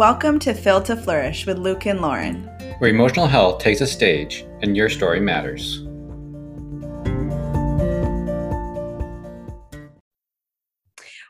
Welcome to Phil to Flourish with Luke and Lauren, where emotional health takes a stage and your story matters.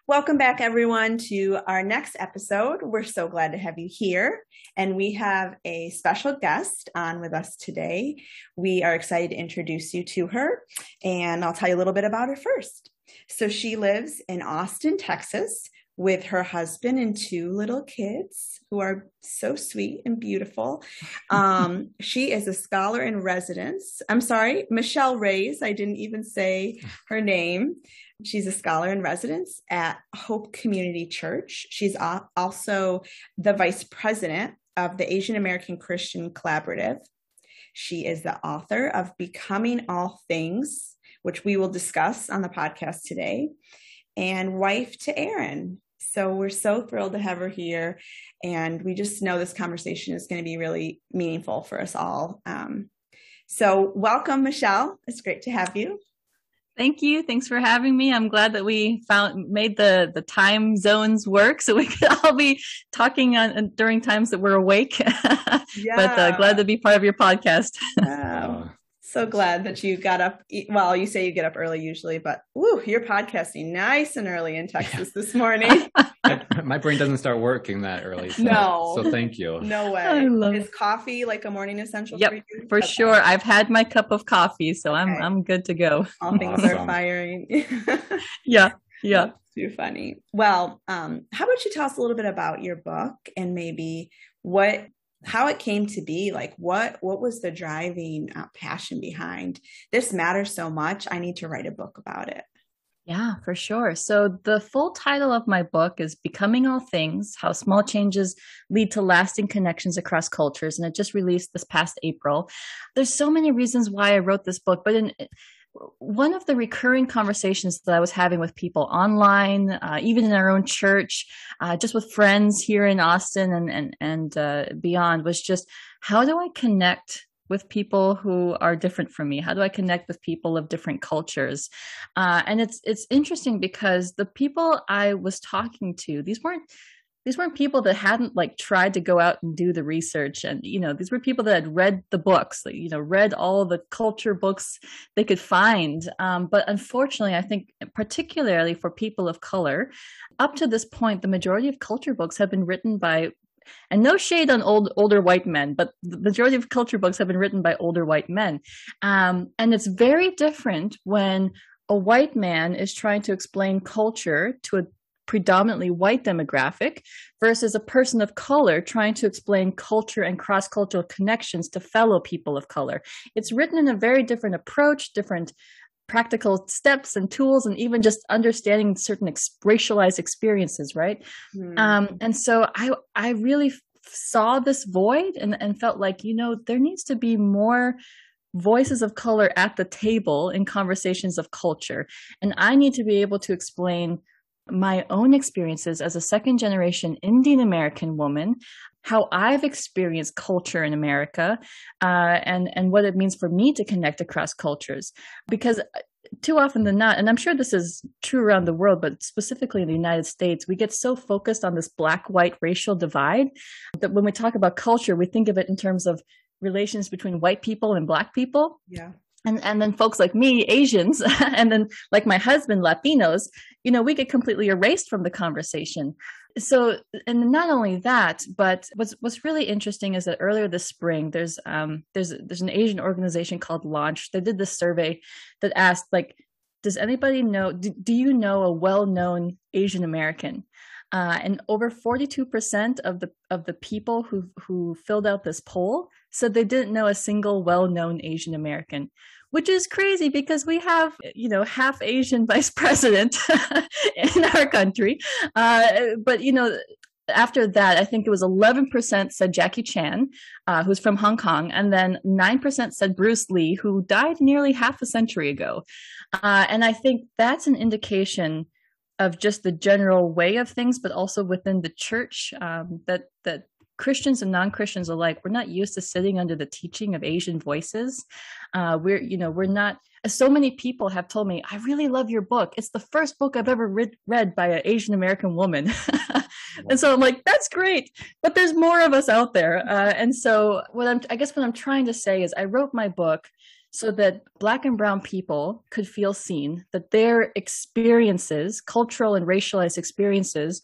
Welcome back, everyone, to our next episode. We're so glad to have you here. And we have a special guest on with us today. We are excited to introduce you to her, and I'll tell you a little bit about her first. So, she lives in Austin, Texas with her husband and two little kids who are so sweet and beautiful. Um, she is a scholar in residence. I'm sorry, Michelle Reyes. I didn't even say her name. She's a scholar in residence at Hope Community Church. She's also the vice president of the Asian American Christian Collaborative. She is the author of Becoming All Things, which we will discuss on the podcast today, and wife to Aaron. So we're so thrilled to have her here. And we just know this conversation is going to be really meaningful for us all. Um, so, welcome, Michelle. It's great to have you. Thank you. Thanks for having me. I'm glad that we found made the the time zones work so we could all be talking on during times that we're awake. yeah. but uh, glad to be part of your podcast. Wow so glad that you got up. Well, you say you get up early usually, but woo, you're podcasting nice and early in Texas yeah. this morning. My brain doesn't start working that early. So, no. So thank you. No way. Is coffee like a morning essential yep, for you? For okay. sure. I've had my cup of coffee, so okay. I'm I'm good to go. All things awesome. are firing. yeah. Yeah. That's too funny. Well, um, how about you tell us a little bit about your book and maybe what how it came to be like what what was the driving uh, passion behind this matters so much i need to write a book about it. Yeah for sure. So the full title of my book is becoming all things how small changes lead to lasting connections across cultures and it just released this past april. There's so many reasons why i wrote this book but in one of the recurring conversations that I was having with people online, uh, even in our own church, uh, just with friends here in Austin and and and uh, beyond, was just how do I connect with people who are different from me? How do I connect with people of different cultures? Uh, and it's it's interesting because the people I was talking to, these weren't these weren't people that hadn't like tried to go out and do the research and you know these were people that had read the books you know read all the culture books they could find. Um, but unfortunately i think particularly for people of color up to this point the majority of culture books have been written by and no shade on old older white men but the majority of culture books have been written by older white men. Um, and it's very different when a white man is trying to explain culture to a predominantly white demographic versus a person of color trying to explain culture and cross cultural connections to fellow people of color. It's written in a very different approach, different practical steps and tools and even just understanding certain ex- racialized experiences right mm. um, and so i i really saw this void and, and felt like you know there needs to be more voices of color at the table in conversations of culture and i need to be able to explain my own experiences as a second generation Indian American woman, how I've experienced culture in America, uh, and and what it means for me to connect across cultures. Because uh, too often than not, and I'm sure this is true around the world, but specifically in the United States, we get so focused on this black-white racial divide that when we talk about culture, we think of it in terms of relations between white people and black people. Yeah and and then folks like me asians and then like my husband latinos you know we get completely erased from the conversation. So and not only that but what's what's really interesting is that earlier this spring there's um there's there's an asian organization called LAAUNCH. They did this survey that asked like does anybody know do, do you know a well-known asian american uh, and over 42% of the of the people who who filled out this poll said they didn't know a single well-known Asian American, which is crazy because we have you know half Asian vice president in our country. Uh, but you know after that, I think it was 11% said Jackie Chan, uh, who's from Hong Kong, and then 9% said Bruce Lee, who died nearly half a century ago. Uh, and I think that's an indication of just the general way of things, but also within the church um, that that Christians and non-Christians alike, we're not used to sitting under the teaching of Asian voices. Uh, we're, you know, we're not. So many people have told me, "I really love your book. It's the first book I've ever read, read by an Asian American woman." and so i'm like that's great but there's more of us out there uh, and so what i'm i guess what i'm trying to say is i wrote my book so that black and brown people could feel seen that their experiences cultural and racialized experiences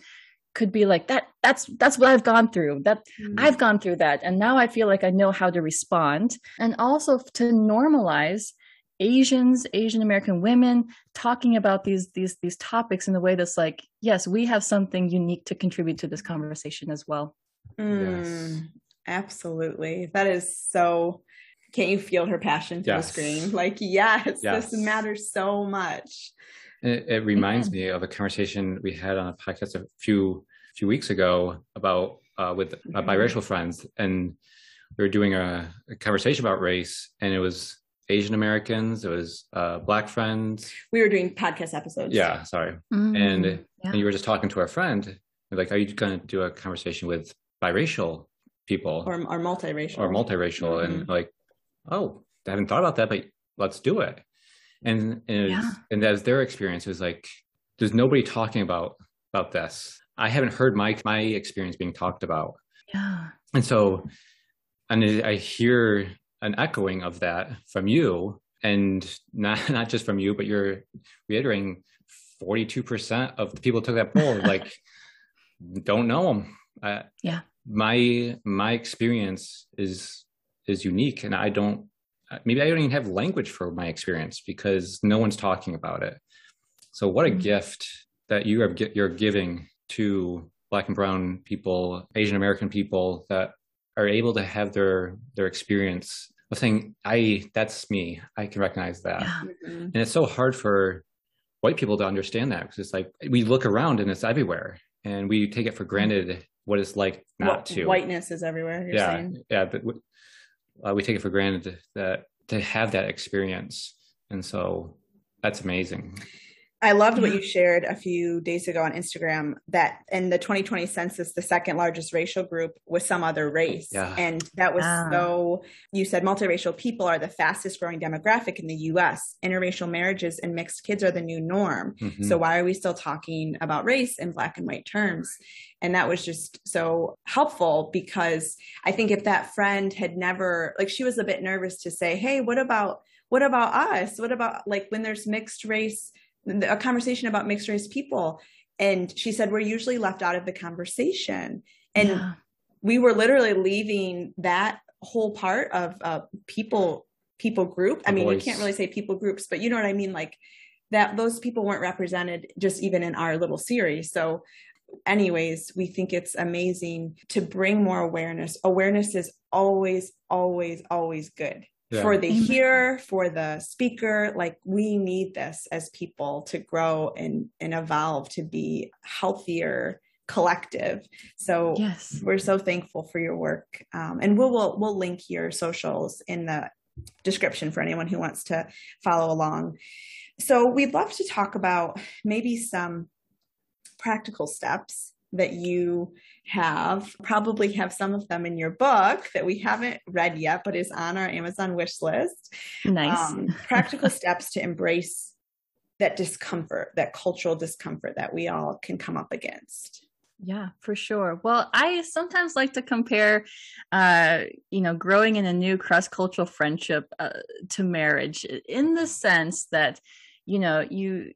could be like that that's that's what i've gone through. That mm. i've gone through that. And now i feel like i know how to respond. And also to normalize asians asian american women talking about these these these topics in a way that's like yes we have something unique to contribute to this conversation as well. Mm, yes. absolutely. That is so can't you feel her passion through yes. the screen like yes, yes, this matters so much it, it, reminds yeah. me of a conversation we had on a podcast a few few weeks ago about uh, with uh, biracial friends, and we were doing a, a, conversation about race, and it was Asian Americans, it was uh, Black friends. We were doing podcast episodes. Yeah, sorry, mm, and yeah. and you were just talking to our friend, like, are you going to do a conversation with biracial people or, or multiracial or multiracial, mm-hmm. and like, oh, I haven't thought about that, but let's do it. And and, yeah. and as their experience is like there's nobody talking about about this. I haven't heard my my experience being talked about. Yeah. And so and i hear an echoing of that from you and not not just from you but you're reiterating 42% of the people took that poll like don't know them uh, yeah. my my experience is is unique and i don't maybe I don't even have language for my experience because no one's talking about it. So what a mm-hmm. gift that you are you're giving to Black and Brown people, Asian American people that are able to have their their experience of saying, "I that's me. I can recognize that." Yeah. Mm-hmm. And it's so hard for white people to understand that because it's like we look around and it's everywhere, and we take it for granted what it's like not what, to. Whiteness is everywhere. yeah, saying. yeah, but uh, we take it for granted that to have that experience. And so that's amazing I loved what you shared a few days ago on Instagram that in the 2020 census, the second largest racial group was some other race. Yeah. And that was ah. so, you said multiracial people are the fastest growing demographic in the US. Interracial marriages and mixed kids are the new norm. Mm-hmm. So why are we still talking about race in black and white terms? And that was just so helpful because I think if that friend had never, like, she was a bit nervous to say, hey, what about, what about us? What about like when there's mixed race? A conversation about mixed race people. And she said we're usually left out of the conversation. And yeah. we were literally leaving that whole part of uh, people people group. I mean voice. you can't really say people groups but you know what i mean? Like that those people weren't represented just even in our little series. So anyways we think it's amazing to bring more awareness. Awareness is always always always good yeah. for the hearer, for the speaker. Like we need this as people to grow and, and evolve to be healthier collective. So yes. we're so thankful for your work. Um, and we'll, we'll, we'll link your socials in the description for anyone who wants to follow along. So we'd love to talk about maybe some practical steps that you have. Probably have some of them in your book that we haven't read yet but is on our amazon wish list. Nice. Um, practical steps to embrace that discomfort that cultural discomfort that we all can come up against. Yeah for sure. Well i sometimes like to compare uh you know growing in a new cross-cultural friendship uh, to marriage in the sense that you know you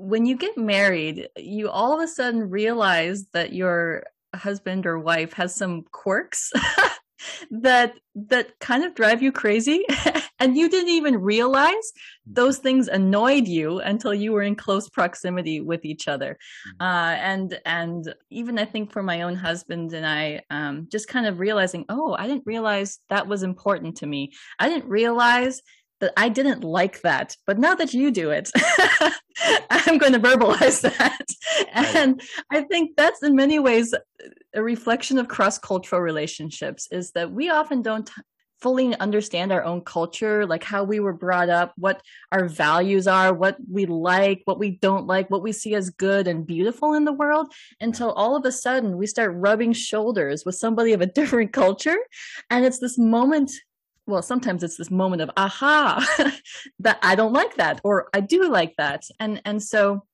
when you get married, you all of a sudden realize that your husband or wife has some quirks that that kind of drive you crazy. And you didn't even realize those things annoyed you until you were in close proximity with each other. Mm-hmm. uh, and and even i think for my own husband and i um, just kind of realizing oh i didn't realize that was important to me. I didn't realize that I didn't like that, but now that you do it, I'm going to verbalize that. And I think that's in many ways a reflection of cross cultural relationships is that we often don't fully understand our own culture, like how we were brought up, what our values are, what we like, what we don't like, what we see as good and beautiful in the world, until all of a sudden we start rubbing shoulders with somebody of a different culture. And it's this moment well sometimes it's this moment of aha that i don't like that or i do like that. And and so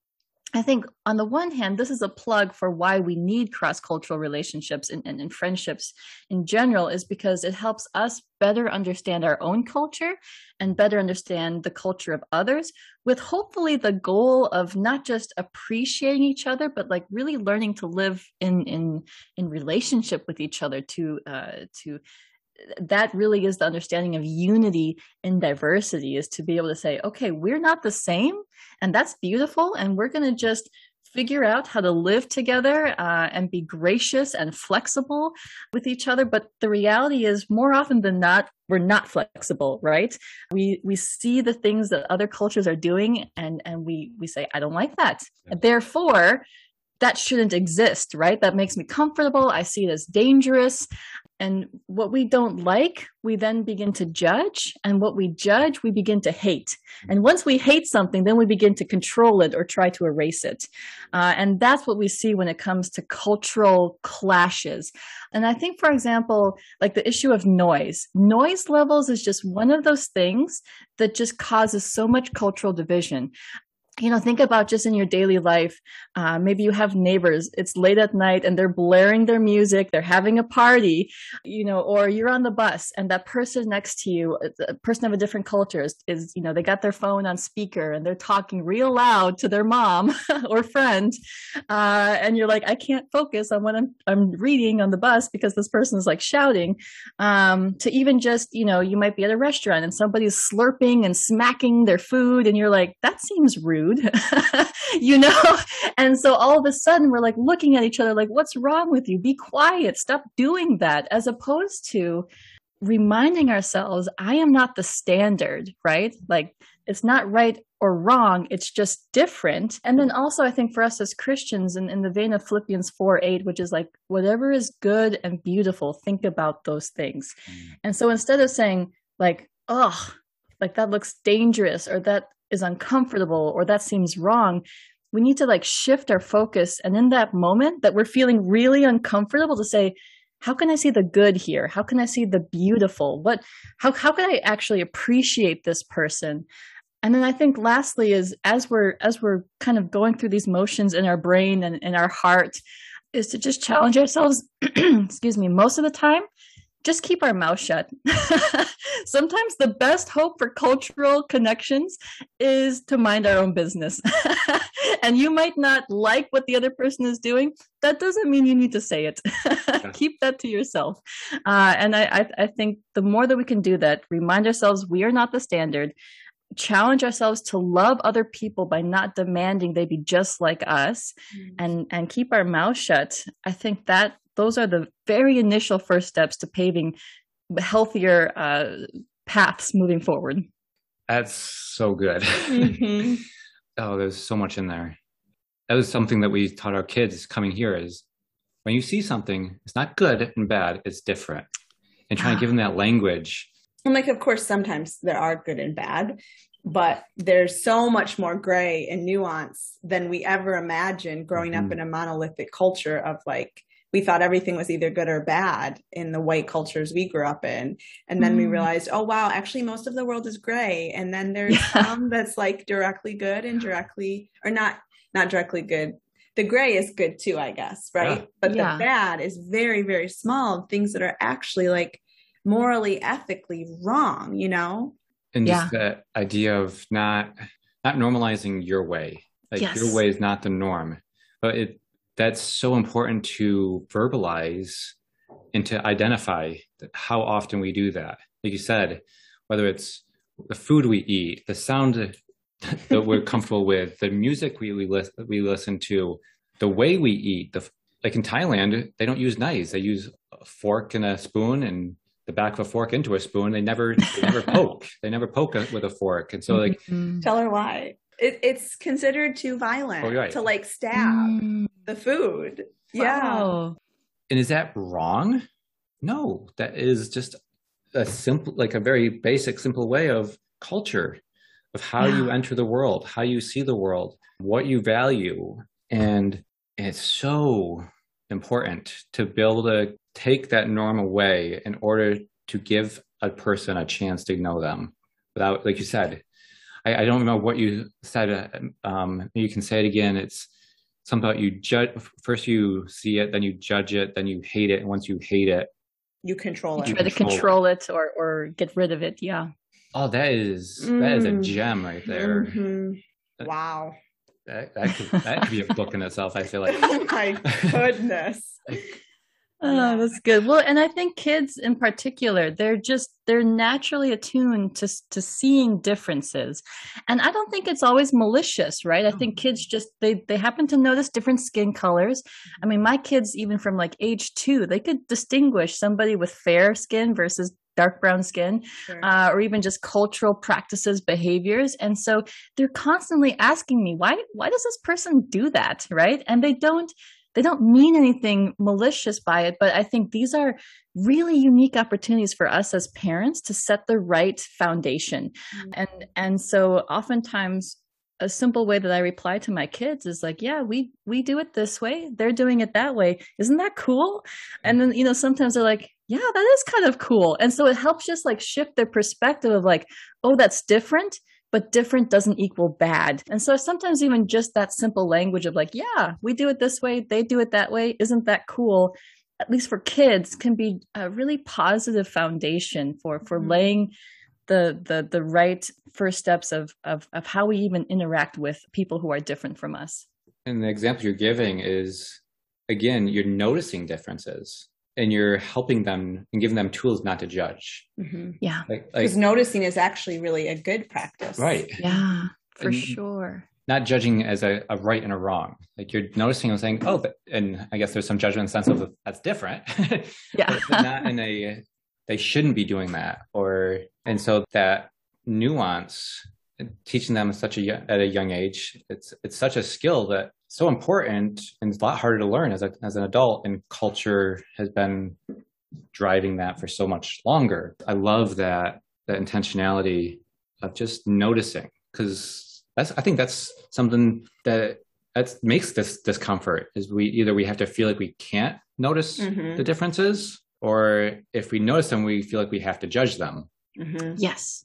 I think on the one hand, this is a plug for why we need cross cultural relationships and, and, and, friendships in general, is because it helps us better understand our own culture and better understand the culture of others, with hopefully the goal of not just appreciating each other, but like really learning to live in in in relationship with each other to uh, to that really is the understanding of unity in diversity is to be able to say okay we're not the same and that's beautiful and we're going to just figure out how to live together uh, and be gracious and flexible with each other but the reality is more often than not we're not flexible right we we see the things that other cultures are doing and and we we say i don't like that yeah. therefore that shouldn't exist, right? That makes me comfortable. I see it as dangerous. And what we don't like, we then begin to judge. And what we judge, we begin to hate. And once we hate something, then we begin to control it or try to erase it. Uh, and that's what we see when it comes to cultural clashes. And I think, for example, like the issue of noise, noise levels is just one of those things that just causes so much cultural division you know think about just in your daily life uh, maybe you have neighbors it's late at night and they're blaring their music they're having a party you know or you're on the bus and that person next to you a person of a different culture is, is you know they got their phone on speaker and they're talking real loud to their mom or friend uh, and you're like i can't focus on what I'm, I'm reading on the bus because this person is like shouting um, to even just you know you might be at a restaurant and somebody's slurping and smacking their food and you're like that seems rude you know? And so all of a sudden we're like looking at each other like, what's wrong with you? Be quiet. Stop doing that. As opposed to reminding ourselves, I am not the standard, right? Like it's not right or wrong. It's just different. And then also, I think for us as Christians, in, in the vein of Philippians 4 8, which is like, whatever is good and beautiful, think about those things. Mm. And so instead of saying, like, oh, like that looks dangerous or that is uncomfortable or that seems wrong we need to like shift our focus. And in that moment that we're feeling really uncomfortable to say how can i see the good here? How can i see the beautiful? What how how can i actually appreciate this person? And then i think lastly is as we're as we're kind of going through these motions in our brain and in our heart is to just challenge ourselves excuse me most of the time just keep our mouth shut. Sometimes the best hope for cultural connections is to mind our own business. and you might not like what the other person is doing. That doesn't mean you need to say it. keep that to yourself. Uh, and I, I, I think the more that we can do that, remind ourselves we are not the standard challenge ourselves to love other people by not demanding they be just like us mm. and and keep our mouth shut i think that those are the very initial first steps to paving healthier uh, paths moving forward. That's so good. Mm-hmm. oh, there's so much in there. That was something that we taught our kids coming here is when you see something, it's not good and bad, it's different. And trying to give them that language. And like, of course, sometimes there are good and bad, but there's so much more gray and nuance than we ever imagined growing mm-hmm. up in a monolithic culture of like we thought everything was either good or bad in the white cultures we grew up in. And then mm. we realized, oh, wow, actually, most of the world is gray. And then there's yeah. some that's like directly good and directly, or not, not directly good. The gray is good too, I guess, right? Yeah. But yeah. the bad is very, very small things that are actually like morally, ethically wrong, you know? And just the idea of not, not normalizing your way. Like yes. your way is not the norm. But it that's so important to verbalize and to identify how often we do that. Like you said, whether it's the food we eat, the sound that we're comfortable with, the music we we, li- we listen to, the way we eat. The like in Thailand, they don't use knives; they use a fork and a spoon, and the back of a fork into a spoon. They never they never poke. They never poke a, with a fork, and so like mm-hmm. tell her why. It, it's considered too violent oh, right. to like stab mm. The food. Wow. Yeah. And is that wrong? No, that is just a simple, like a very basic, simple way of culture, of how yeah. you enter the world, how you see the world, what you value. And it's so important to be able to take that norm away in order to give a person a chance to know them without, like you said, I, I don't remember what you said. Um, you can say it again. It's something about you judge. First, you see it, then you judge it, then you hate it, and once you hate it, you control it. You try to control it or or get rid of it. Yeah. Oh, that is mm. that is a mm. gem right there. Mm-hmm. Wow. That, that, could, that could be a book in itself. I feel like. oh my goodness. like, Oh, that's good. Well, and I think kids in particular, they're just they're naturally attuned to to seeing differences. And I don't think it's always malicious, right? I think kids just they they happen to notice different skin colors. I mean, my kids even from like age 2, they could distinguish somebody with fair skin versus dark brown skin sure. uh, or even just cultural practices behaviors and so they're constantly asking me why why does this person do that right and they don't they don't mean anything malicious by it but i think these are really unique opportunities for us as parents to set the right foundation. Mm-hmm. and and so oftentimes a simple way that i reply to my kids is like yeah we we do it this way. They're doing it that way. Isn't that cool? And then you know sometimes they're like yeah that is kind of cool. And so it helps just like shift their perspective of like oh that's different but different doesn't equal bad. And so sometimes even just that simple language of like, yeah, we do it this way, they do it that way, isn't that cool? At least for kids, can be a really positive foundation for for mm-hmm. laying the the the right first steps of of of how we even interact with people who are different from us. And the example you're giving is again, you're noticing differences and you're helping them and giving them tools not to judge. Mm-hmm. Yeah. Because like, like, noticing is actually really a good practice. Right. Yeah, for and sure. Not judging as a, a, right and a wrong. Like you're noticing and saying, oh, but, and I guess there's some judgment sense of that's different. yeah. but not in a, they shouldn't be doing that. Or, and so that nuance, teaching them such a, at a young age, it's, it's such a skill that so important and it's a lot harder to learn as, a, as an adult and culture has been driving that for so much longer i love that that intentionality of just noticing because that's i think that's something that that makes this discomfort is we either we have to feel like we can't notice mm-hmm. the differences or if we notice them we feel like we have to judge them mm-hmm. yes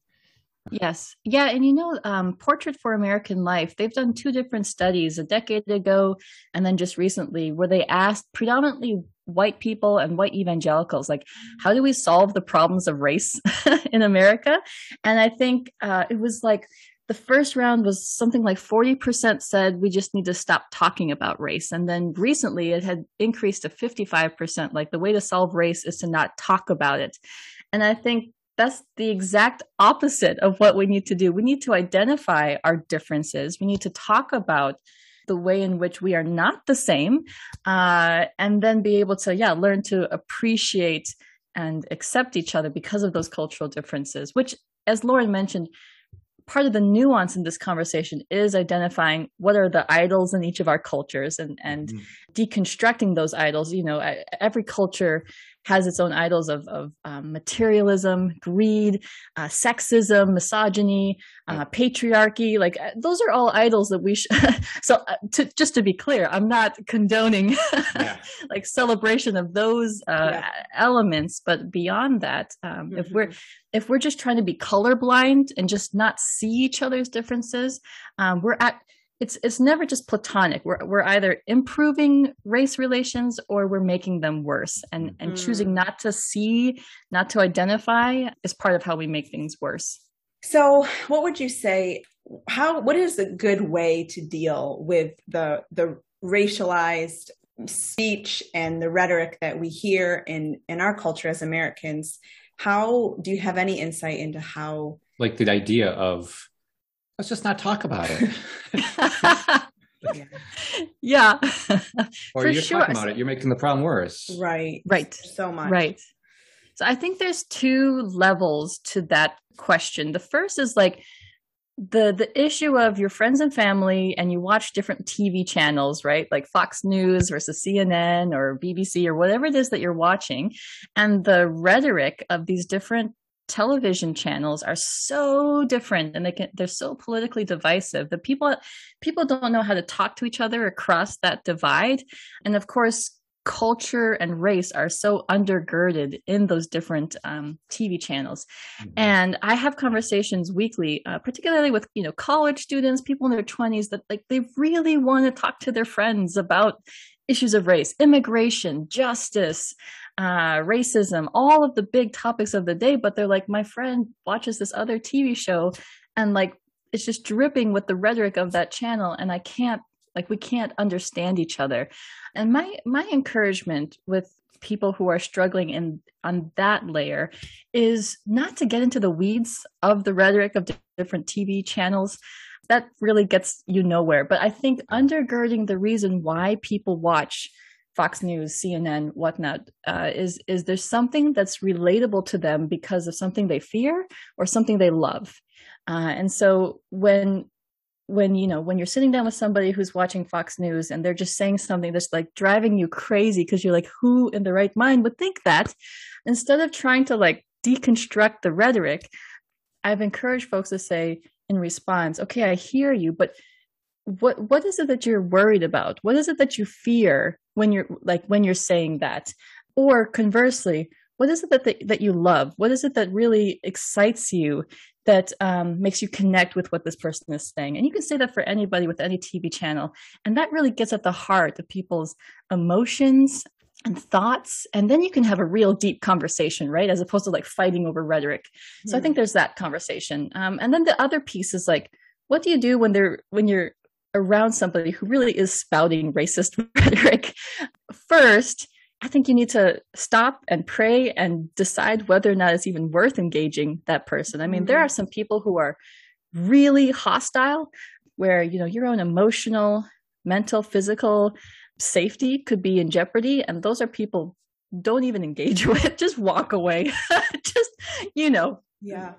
Yes. Yeah. And you know, um, Portrait for American Life, they've done two different studies a decade ago and then just recently where they asked predominantly white people and white evangelicals, like, how do we solve the problems of race in America? And I think uh, it was like the first round was something like 40% said we just need to stop talking about race. And then recently it had increased to 55%. Like the way to solve race is to not talk about it. And I think that's the exact opposite of what we need to do. We need to identify our differences. We need to talk about the way in which we are not the same, uh, and then be able to, yeah, learn to appreciate and accept each other because of those cultural differences, which, as Lauren mentioned, part of the nuance in this conversation is identifying what are the idols in each of our cultures and and mm-hmm. deconstructing those idols you know every culture has its own idols of, of um, materialism, greed, uh, sexism, misogyny, uh, patriarchy. Like uh, those are all idols that we should. so, uh, to, just to be clear, I'm not condoning yeah. like celebration of those uh, yeah. elements, but beyond that, um, mm-hmm. if we're mm-hmm. if we're just trying to be colorblind and just not see each other's differences, um, we're at it's it's never just platonic. We're, we're either improving race relations or we're making them worse. And and mm. choosing not to see not to identify is part of how we make things worse. So what would you say how what is a good way to deal with the the racialized speech and the rhetoric that we hear in in our culture as americans? How do you have any insight into how like the idea of let's just not talk about it. yeah. or you're sure. talking about it, you're making the problem worse. Right. Right. So much. Right. So I think there's two levels to that question. The first is like the the issue of your friends and family and you watch different TV channels, right? Like Fox News versus CNN or BBC or whatever it is that you're watching and the rhetoric of these different television channels are so different and they can they're so politically divisive that people people don't know how to talk to each other across that divide and of course culture and race are so undergirded in those different um, TV channels. Mm-hmm. And I have conversations weekly, uh, particularly with you know college students, people in their twenties, that like they really want to talk to their friends about issues of race, immigration, justice, uh, racism, all of the big topics of the day. But they're like, my friend watches this other TV show, and like it's just dripping with the rhetoric of that channel, and I can't like we can't understand each other and my my encouragement with people who are struggling in on that layer is not to get into the weeds of the rhetoric of different TV channels that really gets you nowhere but i think undergirding the reason why people watch Fox News, CNN, whatnot, uh, is is there something that's relatable to them because of something they fear or something they love, uh, and so when when you know when you're sitting down with somebody who's watching Fox News and they're just saying something that's like driving you crazy because you're like who in the right mind would think that? Instead of trying to like deconstruct the rhetoric I've encouraged folks to say in response okay I hear you but what what is it that you're worried about what is it that you fear when you're like when you're saying that or conversely what is it that, that, that you love what is it that really excites you that um, makes you connect with what this person is saying. And you can say that for anybody with any TV channel. And that really gets at the heart of people's emotions and thoughts. And then you can have a real deep conversation, right? As opposed to like fighting over rhetoric. Mm-hmm. So I think hmm. there's that conversation. Um, and then the other piece is like, what do you do when they're, when you're around somebody who really is spouting racist rhetoric? First, I think you need to stop and pray and decide whether or not it's even worth engaging that person. I mean, mm-hmm. there are some people who are really hostile where, you know, your own emotional, mental, physical safety could be in jeopardy. And those are people don't even engage with, just walk away. just, you know, yeah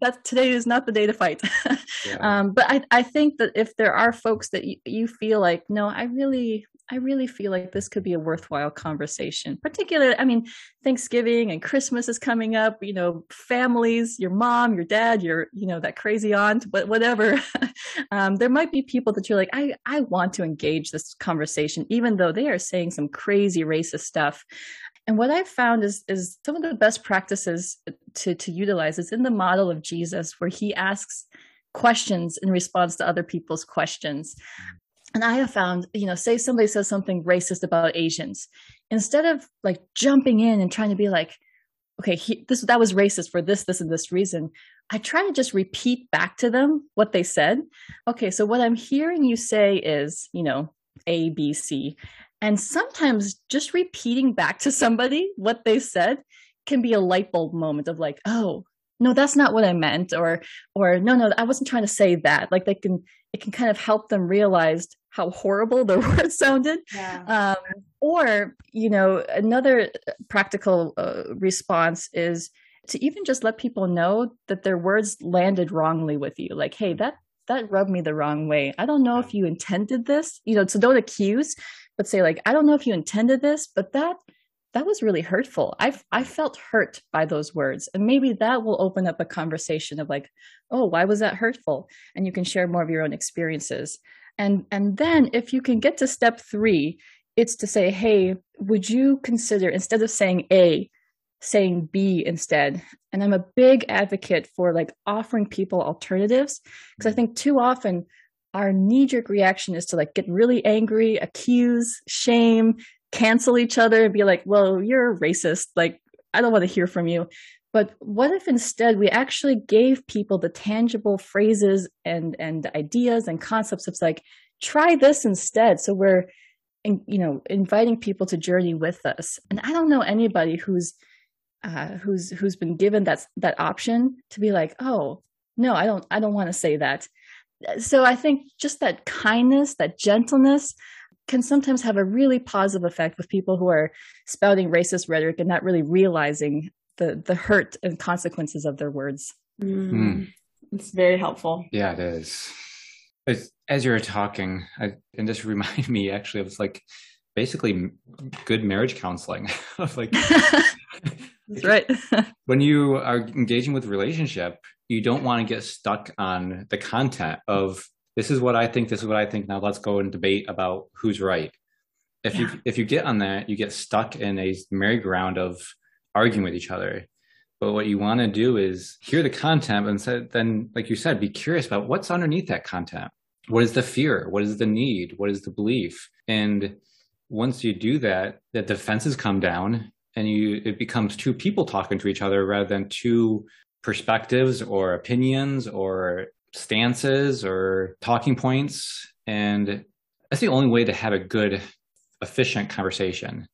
that today is not the day to fight yeah. um, but I, I think that if there are folks that you, you feel like no i really I really feel like this could be a worthwhile conversation. Particularly, I mean, Thanksgiving and Christmas is coming up, you know, families, your mom, your dad, your, you know, that crazy aunt, but whatever. um, there might be people that you're like, I, I want to engage this conversation, even though they are saying some crazy racist stuff. And what I've found is is some of the best practices to to utilize is in the model of Jesus, where he asks questions in response to other people's questions mm. and I have found, you know, say somebody says something racist about Asians, instead of like jumping in and trying to be like, okay, he, this that was racist for this, this, and this reason. I try to just repeat back to them what they said. Okay, so what I'm hearing you say is, you know, A, B, C, and sometimes just repeating back to somebody what they said can be a light bulb moment of like, oh, no, that's not what I meant, or or no, no, I wasn't trying to say that. Like they can, it can kind of help them realize how horrible their words sounded. Yeah. Um, or, you know, another practical uh, response is to even just let people know that their words landed wrongly with you. Like, hey, that that rubbed me the wrong way. I don't know if you intended this, you know, so don't accuse, but say like, I don't know if you intended this, but that that was really hurtful. I I felt hurt by those words, and maybe that will open up a conversation of like, oh, why was that hurtful? And you can share more of your own experiences. And, and then if you can get to step three, it's to say, hey, would you consider, instead of saying A, saying B instead? And I'm a big advocate for like offering people alternatives because I mm. think too often our knee jerk reaction is to like get really angry, accuse, shame, cancel each other, and be like, well, you're racist. Like, I don't want to hear from you. But what if instead we actually gave people the tangible phrases and and ideas and concepts of like try this instead. So we're you know inviting people to journey with us. And I don't know anybody who's uh, who's who's been given that that option to be like, oh no, I don't I don't want to say that. So I think just that kindness, that gentleness, can sometimes have a really positive effect with people who are spouting racist rhetoric and not really realizing the the hurt and consequences of their words. Mm. It's very helpful. Yeah, it is. As, as you were talking, I, and this reminded me actually of like basically good marriage counseling. of like that's right. when you are engaging with relationship, you don't want to get stuck on the content of this is what I think, this is what I think. Now let's go and debate about who's right. if yeah. you if you get on that, you get stuck in a merry-go-round of arguing with each other. But what you want to do is hear the content and then, like you said, be curious about what's underneath that content. What is the fear? What is the need? What is the belief? And once you do that, the defenses come down and you it becomes two people talking to each other rather than two perspectives or opinions or stances or talking points. And that's the only way to have a good, efficient conversation.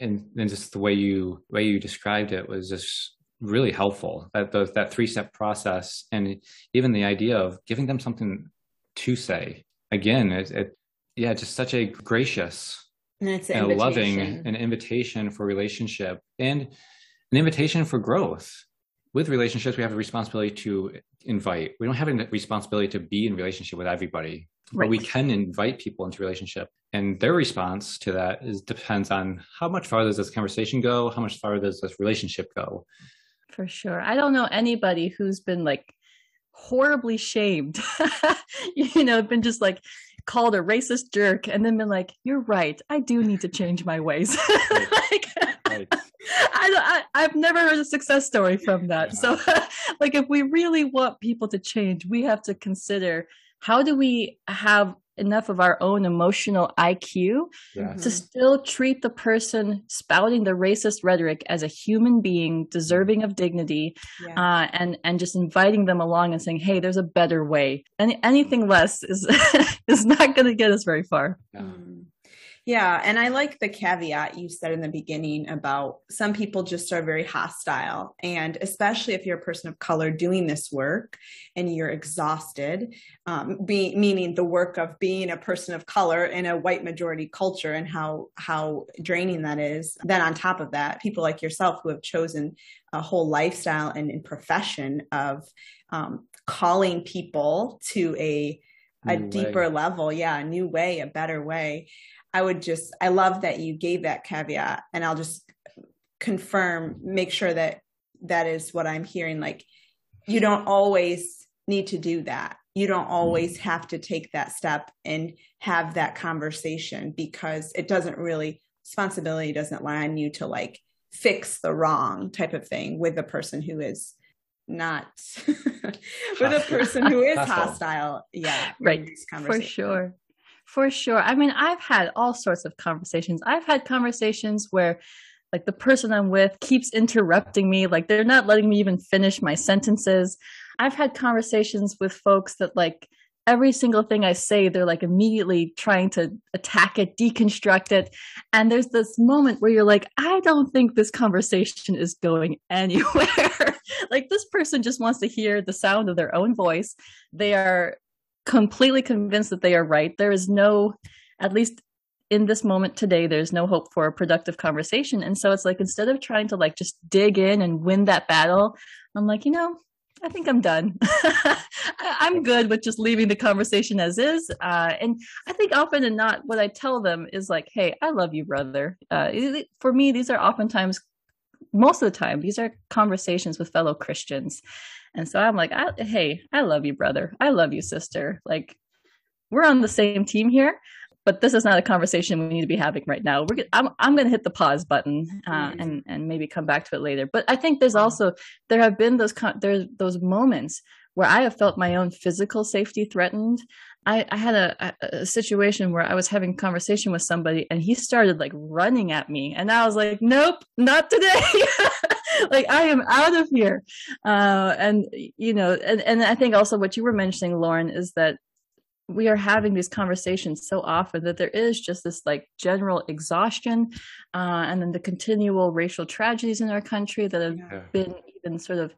And then just the way you way you described it was just really helpful. That those, that three step process, and even the idea of giving them something to say. Again, it, it yeah, just such a gracious and, it's and loving an invitation for relationship and an invitation for growth with relationships, we have a responsibility to invite. We don't have a responsibility to be in relationship with everybody, right. but we can invite people into relationship. And their response to that is depends on how much farther does this conversation go, how much farther does this relationship go. For sure. I don't know anybody who's been like horribly shamed, you know, been just like called a racist jerk and then been like, you're right. I do need to change my ways. like, right. I, I have never heard a success story from that. So, like, if we really want people to change, we have to consider how do we have enough of our own emotional IQ yes. to still treat the person spouting the racist rhetoric as a human being deserving of dignity, yeah. uh, and and just inviting them along and saying, "Hey, there's a better way." Any anything less is is not going to get us very far. Yeah. Yeah. And I like the caveat you said in the beginning about some people just are very hostile. And especially if you're a person of color doing this work and you're exhausted, um, be, meaning the work of being a person of color in a white majority culture and how, how draining that is. Then on top of that, people like yourself who have chosen a whole lifestyle and, and profession of um, calling people to a a deeper level yeah a new way a better way I would just, I love that you gave that caveat and I'll just confirm, make sure that that is what I'm hearing. Like, you don't always need to do that. You don't always mm-hmm. have to take that step and have that conversation because it doesn't really, responsibility doesn't lie on you to like fix the wrong type of thing with the person who is not with a person who is hostile. Yeah. Right. For sure. For sure. I mean, I've had all sorts of conversations. I've had conversations where like the person I'm with keeps interrupting me, like they're not letting me even finish my sentences. I've had conversations with folks that like every single thing I say, they're like immediately trying to attack it, deconstruct it. And there's this moment where you're like, I don't think this conversation is going anywhere. like this person just wants to hear the sound of their own voice. They are completely convinced that they are right. There is no, at least in this moment today, there's no hope for a productive conversation. And so it's like instead of trying to like just dig in and win that battle, I'm like, you know, I think I'm done. I'm good with just leaving the conversation as is. Uh, and I think often and not, what I tell them is like, hey, I love you, brother. Uh, for me, these are oftentimes, most of the time, these are conversations with fellow Christians. And so I'm like, I, hey, I love you, brother. I love you, sister. Like, we're on the same team here, but this is not a conversation we need to be having right now. We're, I'm, I'm going to hit the pause button uh, and and maybe come back to it later. But I think there's also there have been those con- there's those moments where I have felt my own physical safety threatened. I, I had a, a, situation where I was having a conversation with somebody and he started like running at me. And I was like, nope, not today. like I am out of here. Uh, and, you know, and, and I think also what you were mentioning, Lauren, is that we are having these conversations so often that there is just this like general exhaustion uh, and then the continual racial tragedies in our country that have yeah. been even sort of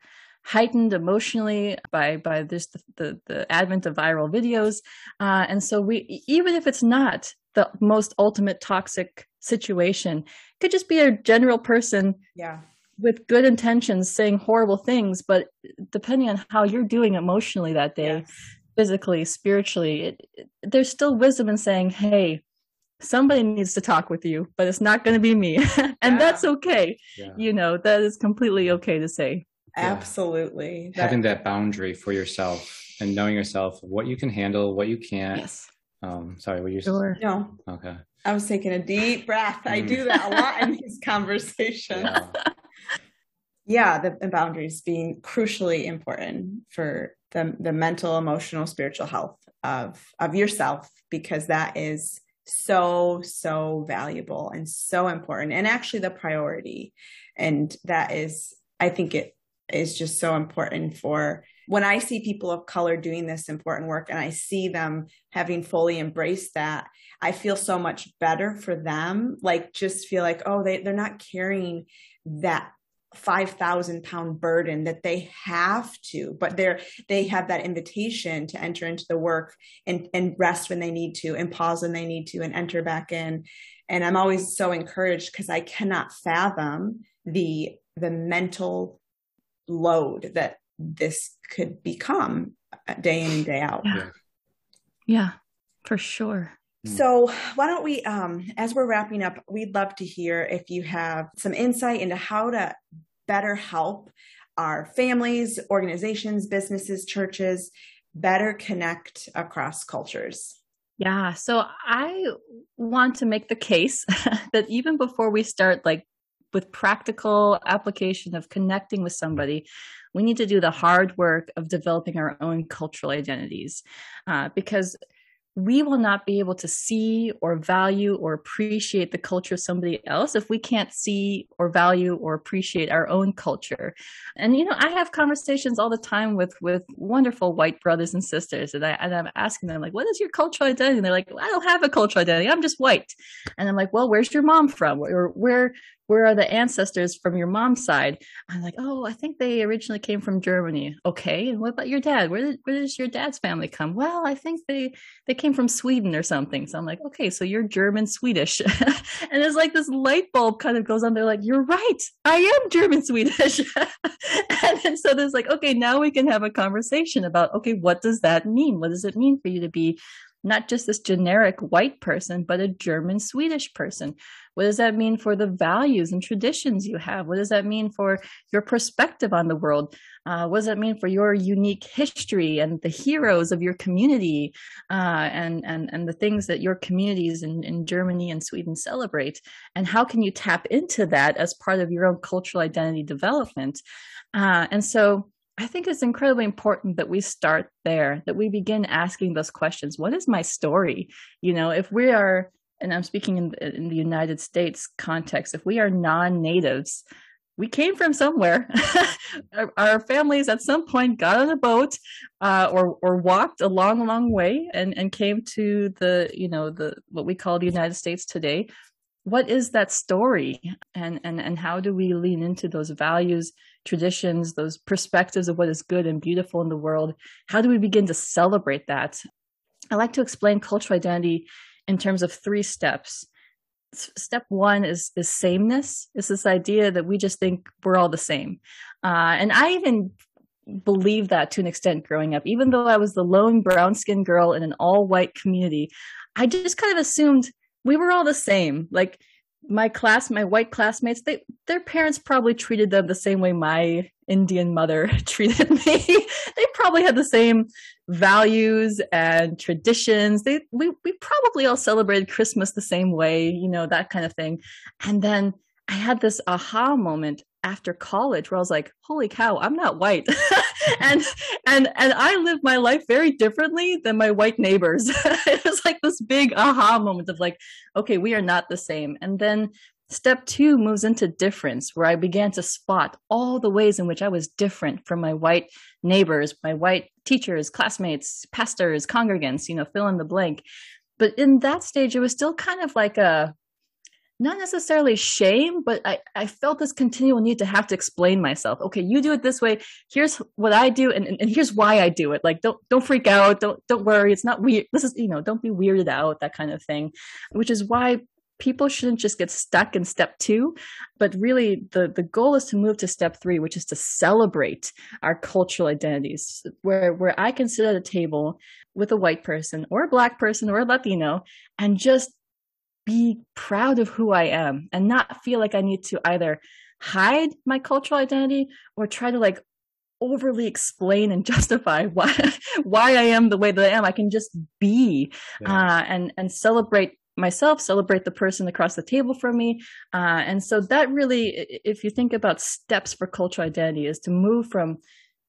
heightened emotionally by by this the, the, the advent of viral videos uh, and so we even if it's not the most ultimate toxic situation could just be a general person yeah with good intentions saying horrible things but depending on how you're doing emotionally that day yes. physically spiritually it, it, there's still wisdom in saying hey somebody needs to talk with you but it's not going to be me and yeah. that's okay yeah. you know that is completely okay to say Absolutely. That, Having that boundary for yourself and knowing yourself what you can handle, what you can't. Yes. Um, sorry, what you sure. No. Okay. I was taking a deep breath. I do that a lot in these conversations. Yeah, yeah the, the, boundaries being crucially important for the, the mental, emotional, spiritual health of, of yourself, because that is so, so valuable and so important and actually the priority. And that is, I think it is just so important for when I see people of color doing this important work and I see them having fully embraced that, I feel so much better for them. Like, just feel like, oh, they, they're not carrying that 5,000 pound burden that they have to, but they're, they have that invitation to enter into the work and, and rest when they need to and pause when they need to and enter back in. And I'm always so encouraged because I cannot fathom the, the mental load that this could become uh, day in and day out. Yeah, yeah for sure. Hmm. So, why don't we, um, as we're wrapping up, we'd love to hear if you have some insight into how to better help our families, organizations, businesses, churches better connect across cultures. Yeah. So I want to make the case that even before we start like with practical application of connecting with somebody, we need to do the hard work of developing our own cultural identities uh, because we will not be able to see or value or appreciate the culture of somebody else if we can't see or value or appreciate our own culture. And you know, I have conversations all the time with with wonderful white brothers and sisters, and I and I'm asking them like, "What is your cultural identity?" And they're like, well, "I don't have a cultural identity. I'm just white." And I'm like, "Well, where's your mom from? Or where where are the ancestors from your mom's side? I'm like, oh, I think they originally came from Germany. Okay, and what about your dad? Where did where does your dad's family come? Well, I think they they came from Sweden or something. So I'm like, okay, so you're German Swedish, and it's like this light bulb kind of goes on. They're like, you're right, I am German Swedish, and then so there's like, okay, now we can have a conversation about, okay, what does that mean? What does it mean for you to be not just this generic white person, but a German Swedish person? What does that mean for the values and traditions you have? What does that mean for your perspective on the world? Uh, what does that mean for your unique history and the heroes of your community uh, and, and, and the things that your communities in, in Germany and Sweden celebrate? And how can you tap into that as part of your own cultural identity development? Uh, and so I think it's incredibly important that we start there, that we begin asking those questions. What is my story? You know, if we are and I'm speaking in, in the United States context, if we are non natives, we came from somewhere. our, our, families at some point got on a boat uh, or or walked a long, long way and, and came to the you know the what we call the United States today. What is that story, and and and how do we lean into those values, traditions, those perspectives of what is good and beautiful in the world? How do we begin to celebrate that? I like to explain cultural identity in terms of three steps. Step one is is sameness. It's this idea that we just think we're all the same, uh, and I even believe that to an extent growing up. Even though I was the lone brown skinned girl in an all white community, I just kind of assumed we were all the same. Like my class, my white classmates, they their parents probably treated them the same way my Indian mother treated me. they probably had the same values and traditions. They we we probably all celebrated Christmas the same way, you know, that kind of thing. And then I had this aha moment after college where I was like, holy cow, I'm not white. and and and I live my life very differently than my white neighbors. it was like this big aha moment of like, okay, we are not the same. And then Step two moves into difference, where I began to spot all the ways in which I was different from my white neighbors, my white teachers, classmates, pastors, congregants, you know, fill in the blank. But in that stage, it was still kind of like a not necessarily shame, but I, I felt this continual need to have to explain myself. Okay, you do it this way. Here's what I do, and, and, and here's why I do it. Like, don't don't freak out. Don't don't worry. It's not weird. This is you know, don't be weirded out. That kind of thing, which is why people shouldn't just get stuck in step two but really the the goal is to move to step three which is to celebrate our cultural identities where where i can sit at a table with a white person or a black person or a latino and just be proud of who i am and not feel like i need to either hide my cultural identity or try to like overly explain and justify why why I am the way that I am. I can just be yeah. uh, and and celebrate myself, celebrate the person across the table from me. Uh, and so that really, if you think about steps for cultural identity, is to move from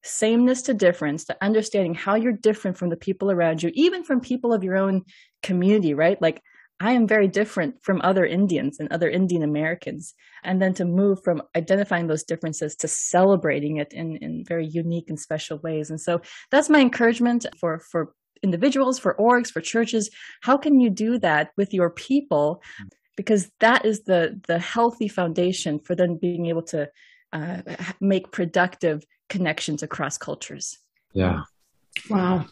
sameness to difference, to understanding how you're different from the people around you, even from people of your own community, right? Like I am very different from other Indians and other Indian Americans. And then to move from identifying those differences to celebrating it in, in very unique and special ways. And so that's my encouragement for, for individuals, for orgs, for churches. How can you do that with your people? Because that is the, the healthy foundation for then being able to uh, make productive connections across cultures. Yeah. Wow.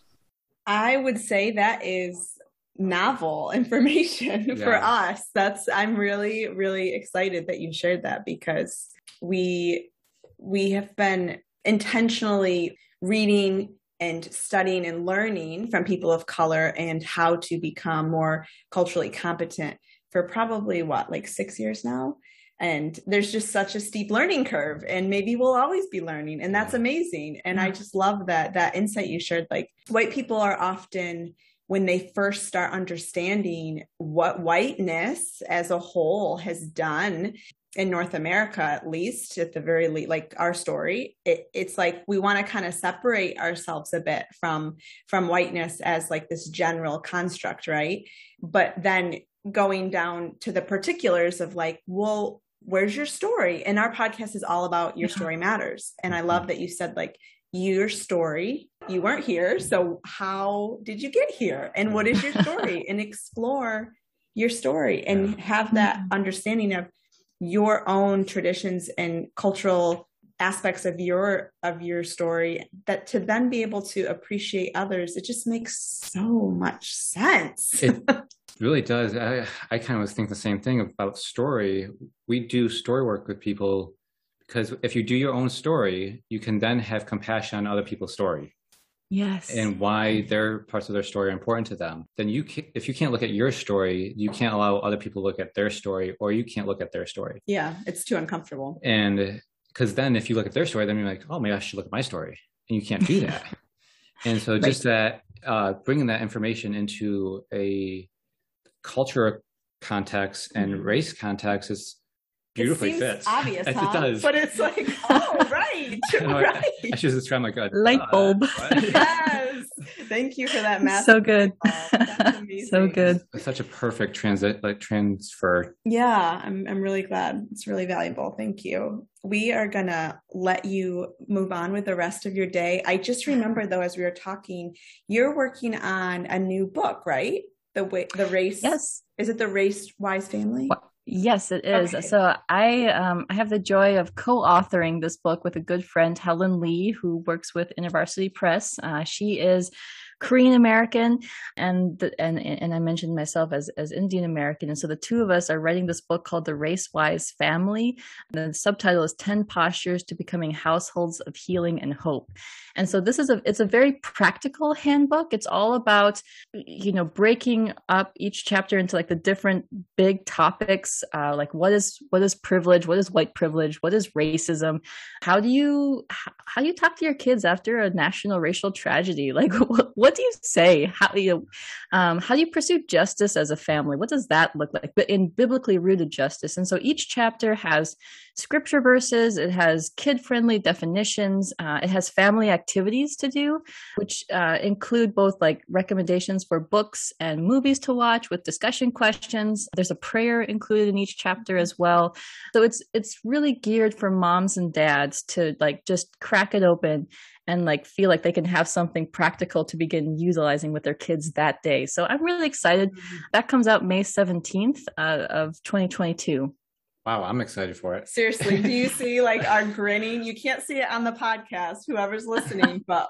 I would say that is novel information yeah. for us. That's I'm really really excited that you shared that because we we have been intentionally reading and studying and learning from people of color and how to become more culturally competent for probably what like 6 years now and there's just such a steep learning curve and maybe we'll always be learning and that's amazing and i mm-hmm. just love that that insight you shared like white people are often when they first start understanding what whiteness as a whole has done in North America, at least at the very least, like our story, it, it's like we want to kind of separate ourselves a bit from from whiteness as like this general construct, right? But then going down to the particulars of like, well, where's your story? And our podcast is all about your story matters. And I love mm-hmm. that you said like your story. You weren't here. So, how did you get here? And what is your story? and explore your story and have that mm-hmm. understanding of your own traditions and cultural aspects of your of your story that to then be able to appreciate others it just makes so much sense it really does i i kind of think the same thing about story we do story work with people because if you do your own story you can then have compassion on other people's story yes. and why their parts of their story are important to them then you can, if you can't look at your story you can't allow other people to look at their story or you can't look at their story. Yeah it's too uncomfortable. And because then if you look at their story then you're like oh maybe i should look at my story and you can't do that. And so just that uh, bringing that information into a culture context and mm-hmm. race context is beautifully it fits. Obvious, huh? it does. But it's like, oh, right, right. I, I should just try my good light uh, bulb. Uh, yes. Thank you for that. So good. so good. It's such a perfect transit, like transfer. Yeah, I'm. I'm really glad. It's really valuable. Thank you. We are gonna let you move on with the rest of your day. I just remember though, as we were talking, you're working on a new book, right? The way the race. Yes. Is it the race wise family? What? Yes, it is. Okay. So I um, I have the joy of co-authoring this book with a good friend, Helen Lee, who works with InterVarsity Press. Uh, she is Korean American, and and and I mentioned myself as as Indian American, and so the two of us are writing this book called The Race Wise Family. The subtitle is Ten Postures to Becoming Households of Healing and Hope. And so this is a it's a very practical handbook. It's all about you know breaking up each chapter into like the different big topics, uh, like what is what is privilege, what is white privilege, what is racism, how do you how do you talk to your kids after a national racial tragedy, like what, what do you say? How do you um, how do you pursue justice as a family? What does that look like? But in biblically rooted justice, and so each chapter has scripture verses, it has kid friendly definitions, uh, it has family activities to do, which uh, include both like recommendations for books and movies to watch with discussion questions. There's a prayer included in each chapter as well. So it's it's really geared for moms and dads to like just crack it open and like feel like they can have something practical to begin utilizing with their kids that day. So I'm really excited. Mm-hmm. That comes out May 17th uh, of 2022. Wow, I'm excited for it. Seriously, do you see like our grinning? You can't see it on the podcast, whoever's listening, but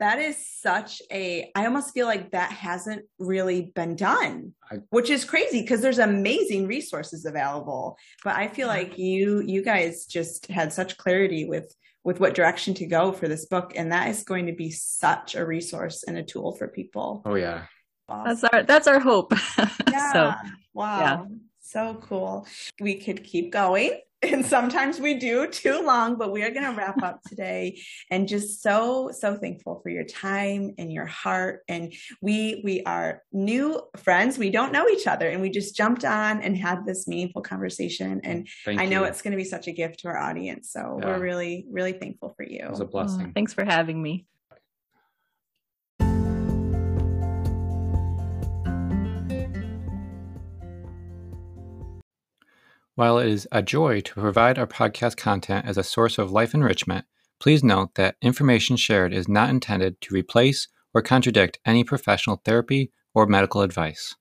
that is such a I almost feel like that hasn't really been done, I, which is crazy because there's amazing resources available. But I feel like you you guys just had such clarity with with what direction to go for this book and that is going to be such a resource and a tool for people. Oh yeah. Awesome. That's our that's our hope. Yeah. so, wow. Yeah So cool. We could keep going and sometimes we do too long, but we are going to wrap up today and just so, so thankful for your time and your heart. And we, we are new friends. We don't know each other and we just jumped on and had this meaningful conversation. And Thank I know you. it's going to be such a gift to our audience. So yeah. we're really, really thankful for you. It was a blessing. Oh, thanks for having me. While it is a joy to provide our podcast content as a source of life enrichment, please note that information shared is not intended to replace or contradict any professional therapy or medical advice.